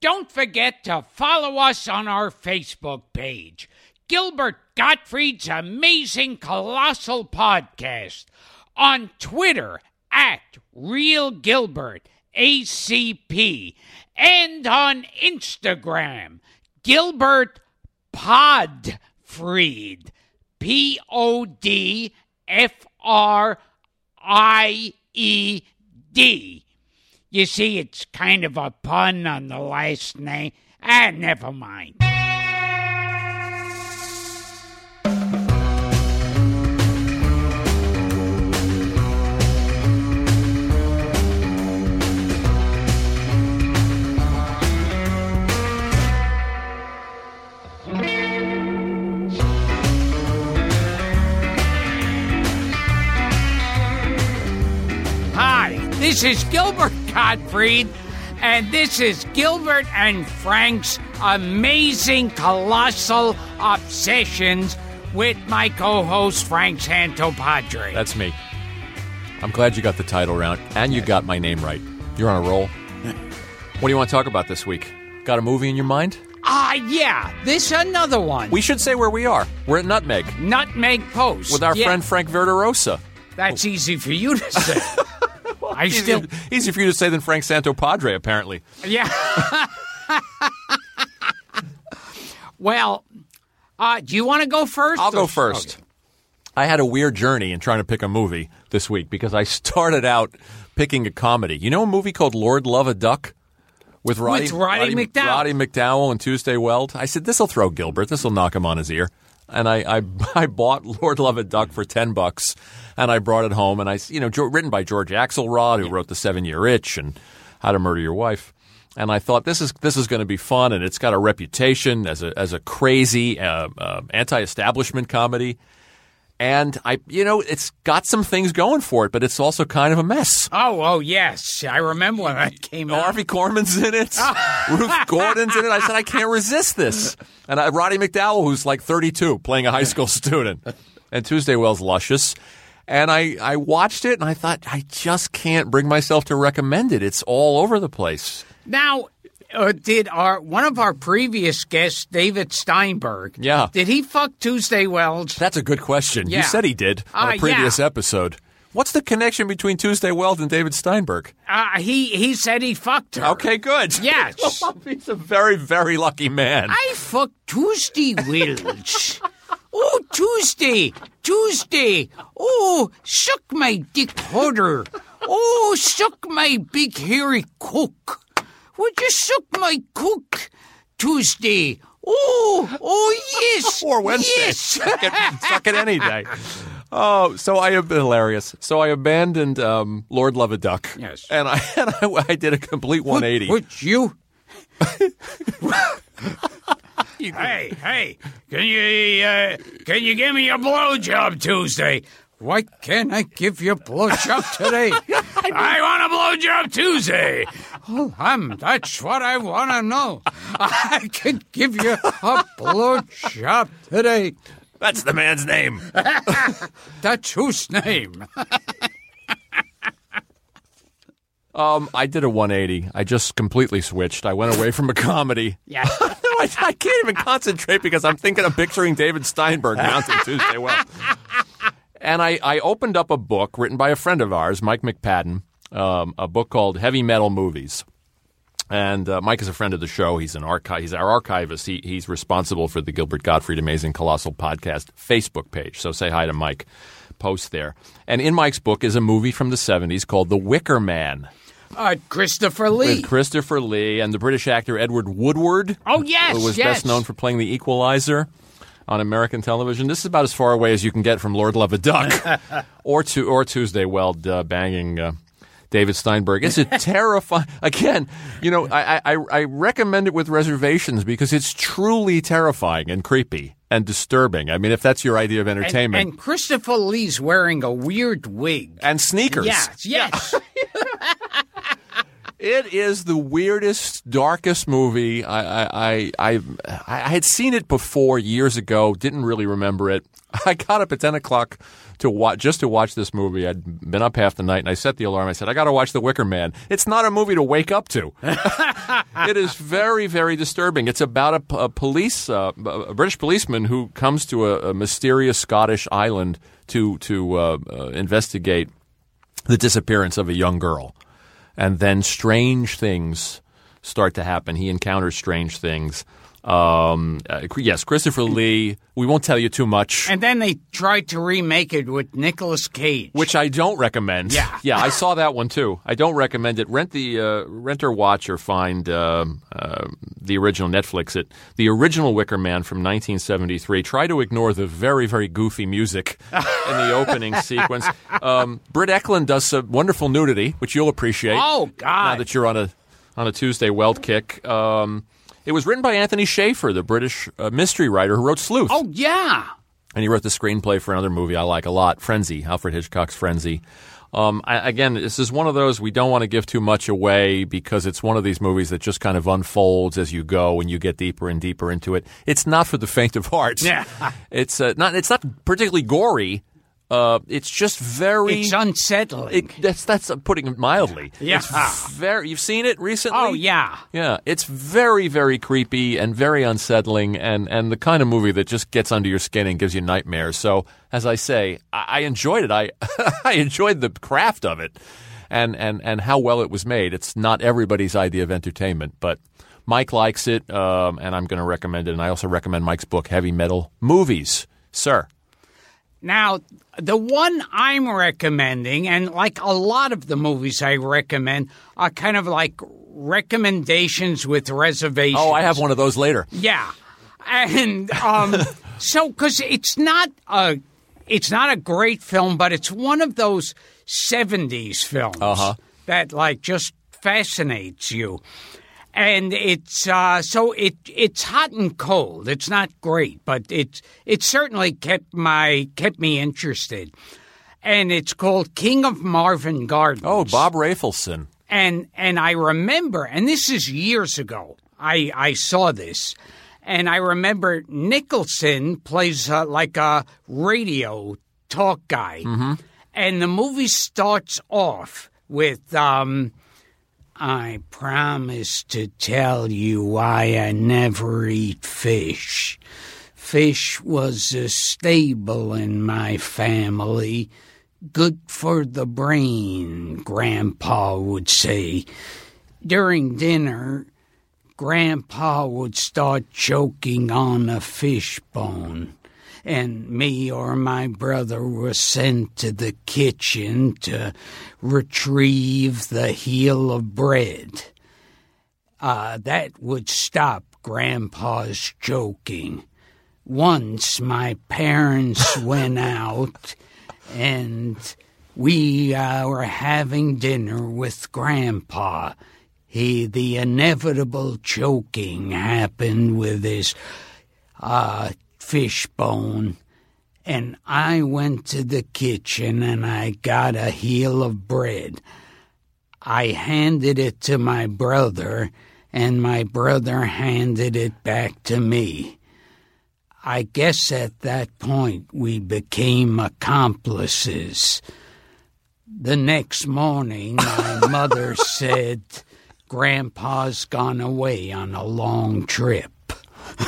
Don't forget to follow us on our Facebook page, Gilbert Gottfried's Amazing Colossal Podcast, on Twitter at Real Gilbert ACP, and on Instagram, Gilbert Podfried, P O D F R I E D. You see, it's kind of a pun on the last name. Ah, never mind. This is Gilbert Gottfried, and this is Gilbert and Frank's amazing colossal obsessions with my co-host Frank Santopadre. That's me. I'm glad you got the title round and you got my name right. You're on a roll. What do you want to talk about this week? Got a movie in your mind? Ah, yeah, this another one. We should say where we are. We're at Nutmeg Nutmeg Post with our Yeah, friend Frank Verderosa. That's easy for you to say. I still, Easier, easier for you to say than Frank Santopadre, apparently. yeah. well, uh, do you want to go first? I'll go first. Okay. I had a weird journey in trying to pick a movie this week because I started out picking a comedy. You know a movie called Lord Love a Duck? With Roddy, With Roddy McDowall. Roddy McDowall and Tuesday Weld. I said, this will throw Gilbert. This will knock him on his ear. And I, I, I bought Lord Love a Duck for 10 bucks and I brought it home. And I, you know, written by George Axelrod, who wrote The Seven Year Itch and How to Murder Your Wife. And I thought this is this is going to be fun, and it's got a reputation as a as a crazy uh, uh, anti-establishment comedy. And I, you know, it's got some things going for it, but it's also kind of a mess. Oh, oh, yes. I remember when that came out. Harvey Korman's in it. Ruth Gordon's in it. I said, I can't resist this. And I, Roddy McDowall, who's like 32, playing a high school student. And Tuesday Wells Luscious. And I, I watched it and I thought, I just can't bring myself to recommend it. It's all over the place. Now, uh, did our one of our previous guests, David Steinberg, Yeah. did he fuck Tuesday Wells? That's a good question. Yeah. You said he did on Uh, a previous yeah. episode. What's the connection between Tuesday Weld and David Steinberg? Uh, he he said he fucked her. Okay, good. Yes. He's a very, very lucky man. I fucked Tuesday Wells. oh, Tuesday, Tuesday. Oh, suck my dick harder. Oh, suck my big hairy cock. Would you suck my cock, Tuesday? Oh, oh yes. or Wednesday. Yes. suck, it, suck it any day. Oh, so I ab- hilarious. So I abandoned um, Lord Love a Duck. Yes. and I and I, I did a complete 180. Would you? hey, hey, can you uh, can you give me a blowjob Tuesday? Why can't I give you a blowjob today? I want a blowjob Tuesday. Oh, I'm, that's what I want to know. I can give you a blowjob today. That's the man's name. That's whose name? Um, I did a 180. I just completely switched. I went away from a comedy. Yeah. I, I can't even concentrate because I'm thinking of picturing David Steinberg mounting Tuesday well. And I, I opened up a book written by a friend of ours, Mike McPadden, um, a book called Heavy Metal Movies. And uh, Mike is a friend of the show. He's an archive. He's our archivist. He, he's responsible for the Gilbert Gottfried Amazing Colossal Podcast Facebook page. So say hi to Mike. Post there. And in Mike's book is a movie from the 70s called The Wicker Man Uh, Christopher Lee. with Christopher Lee and the British actor Edward Woodward. Oh, yes, who was yes. best known for playing the Equalizer on American television. This is about as far away as you can get from Lord Love a Duck, or to, or Tuesday Weld uh, banging. David Steinberg. It's a terrifying. Again, you know, I, I I recommend it with reservations because it's truly terrifying and creepy and disturbing. I mean, if that's your idea of and, entertainment, and Christopher Lee's wearing a weird wig. and sneakers. Yes, yes. It is the weirdest, darkest movie. I, I, I, I, I had seen it before years ago. Didn't really remember it. I got up at ten o'clock to watch just to watch this movie. I'd been up half the night, and I set the alarm. I said, "I got to watch The Wicker Man." It's not a movie to wake up to. it is very, very disturbing. It's about a, a police, uh, a British policeman who comes to a, a mysterious Scottish island to to uh, uh, investigate the disappearance of a young girl. And then strange things start to happen. He encounters strange things. Um, uh, yes, Christopher Lee. We won't tell you too much, and then they tried to remake it with Nicolas Cage. which I don't recommend. Yeah. yeah, I saw that one too. I don't recommend it. Rent the uh, rent or watch or find um uh, the original Netflix. It the original Wicker Man from 1973. Try to ignore the very very goofy music in the opening sequence. Um, Britt Ekland does some wonderful nudity, which you'll appreciate. Oh, Now God. that you're on a on a Tuesday Weld kick. Um, it was written by Anthony Shaffer, the British uh, mystery writer who wrote Sleuth. oh, yeah. And he wrote the screenplay for another movie I like a lot, Frenzy, Alfred Hitchcock's Frenzy. Um, I, again, this is one of those we don't want to give too much away because it's one of these movies that just kind of unfolds as you go and you get deeper and deeper into it. It's not for the faint of heart. Yeah. it's uh, not. It's not particularly gory. Uh, it's just very. It's unsettling. it, that's that's uh, putting it mildly. Yeah. It's very. You've seen it recently. oh, yeah. Yeah, it's very, very creepy and very unsettling, and, and the kind of movie that just gets under your skin and gives you nightmares. So, as I say, I, I enjoyed it. I I enjoyed the craft of it, and, and and how well it was made. It's not everybody's idea of entertainment, but Mike likes it, um, and I'm going to recommend it. And I also recommend Mike's book, Heavy Metal Movies, sir. Now, the one I'm recommending, and like a lot of the movies I recommend, are kind of like recommendations with reservations. Oh, I have one of those later. Yeah, and um, so because it's not a, it's not a great film, but it's one of those '70s films Uh-huh. that like just fascinates you. And it's uh, so it it's hot and cold. It's not great, but it's it certainly kept my kept me interested. And it's called King of Marvin Gardens. Oh, Bob Rafelson. And and I remember, and this is years ago. I I saw this, and I remember Nicholson plays uh, like a radio talk guy, and the movie starts off with. Um, I promise to tell you why I never eat fish. Fish was a staple in my family. Good for the brain, Grandpa would say. During dinner, Grandpa would start choking on a fish bone, and me or my brother were sent to the kitchen to retrieve the heel of bread. Uh, that would stop Grandpa's joking. Once my parents went out and we uh, were having dinner with Grandpa. He, the inevitable choking happened with his uh, fish bone, and I went to the kitchen and I got a heel of bread. I handed it to my brother, and my brother handed it back to me. I guess at that point we became accomplices. The next morning, my mother said, Grandpa's gone away on a long trip.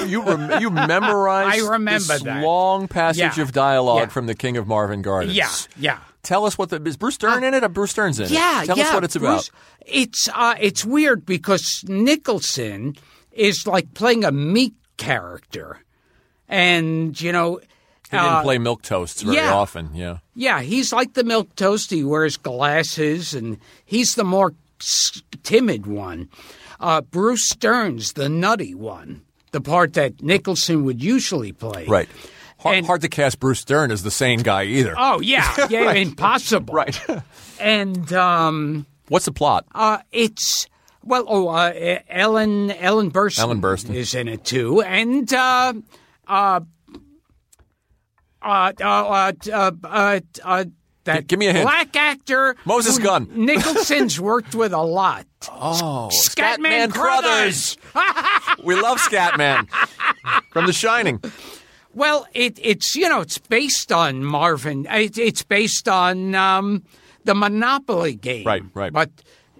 You rem- you memorized I remember this that. long passage Yeah. of dialogue Yeah. from the King of Marvin Gardens. Yeah, yeah. Tell us what the is Bruce Dern in it? Or Bruce Dern's in it. Yeah, Tell yeah. us what it's Bruce- about. It's uh, it's weird because Nicholson is like playing a meek character, and you know, He didn't uh, play milk toasts very yeah. often. Yeah. yeah, he's like the milk toast. He wears glasses, and he's the more timid one. Uh, Bruce Dern's, the nutty one, the part that Nicholson would usually play. Right. Hard, and, hard to cast Bruce Dern as the sane guy either. Oh yeah, yeah, right. impossible. Right. and um, what's the plot? Uh, it's well, oh, uh, Ellen Ellen Burstyn, Ellen Burstyn is in it too, and uh, uh, uh, uh, uh, uh, uh, that Give me a hint. black actor Moses Gunn. Nicholson's worked with a lot. Oh, Scatman Crothers. we love Scatman from The Shining. Well, it, it's you know it's based on Marvin. It, it's based on um, the Monopoly game, Right, right. But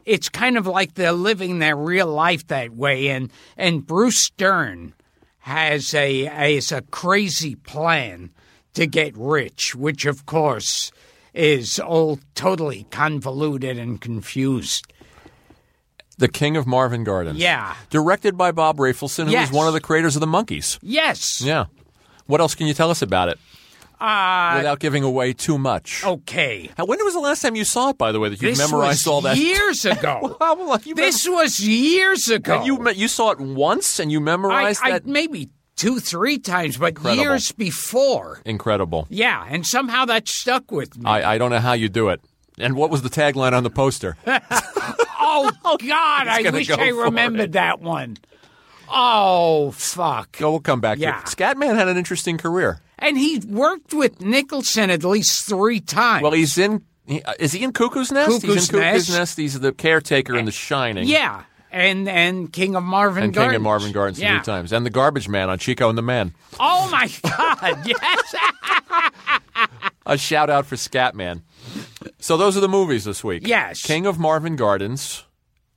it's kind of like they're living their real life that way. And and Bruce Dern has a has a crazy plan to get rich, which of course is all totally convoluted and confused. The King of Marvin Gardens. Yeah. Directed by Bob Rafelson, who Yes. was one of the creators of the Monkees. Yes. Yeah. What else can you tell us about it Uh, without giving away too much? okay. Now, when was the last time you saw it, by the way, that you This memorized was all that? years ago. Well, this was years ago. and you you saw it once and you I, memorized I that. maybe two, three times, but Incredible. years before. Incredible. Yeah, and somehow that stuck with me. I, I don't know how you do it. And what was the tagline on the poster? oh God, I wish go I remembered that one. Oh fuck! Oh, we'll come back Yeah. to it. Scatman had an interesting career. And he worked with Nicholson at least three times. Well, he's in. He, uh, is he in Cuckoo's Nest? Cuckoo's he's in Cuckoo's Nest. Nest. He's the caretaker in The Shining. yeah, and and King of Marvin And Gardens. King of Marvin Gardens yeah. three times. And the Garbage Man on Chico and the Man. Oh my God! Yes. A shout out for Scatman. So those are the movies this week. Yes. King of Marvin Gardens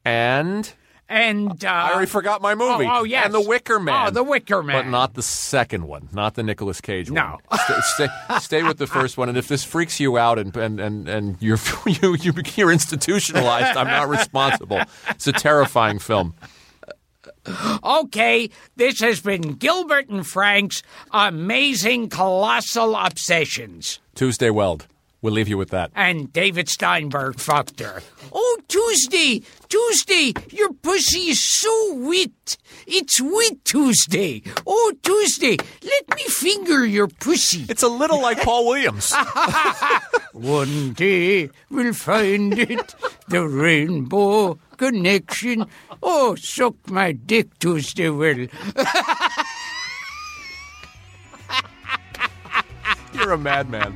and and uh, I already forgot my movie. Oh, oh, yes. And the Wicker Man. Oh, the Wicker Man. But not the second one, not the Nicolas Cage No. one. Stay, stay, stay with the first one. And if this freaks you out and and and, and you're you, you you're institutionalized, I'm not responsible. It's a terrifying film. Okay, this has been Gilbert and Frank's amazing colossal obsessions. Tuesday Weld. We'll leave you with that. And David Steinberg fucked her. Oh, Tuesday, Tuesday, your pussy is so wet. It's wet Tuesday. Oh, Tuesday, let me finger your pussy. It's a little like Paul Williams. One day we'll find it, the rainbow connection. Oh, suck my dick, Tuesday, well. You're a madman.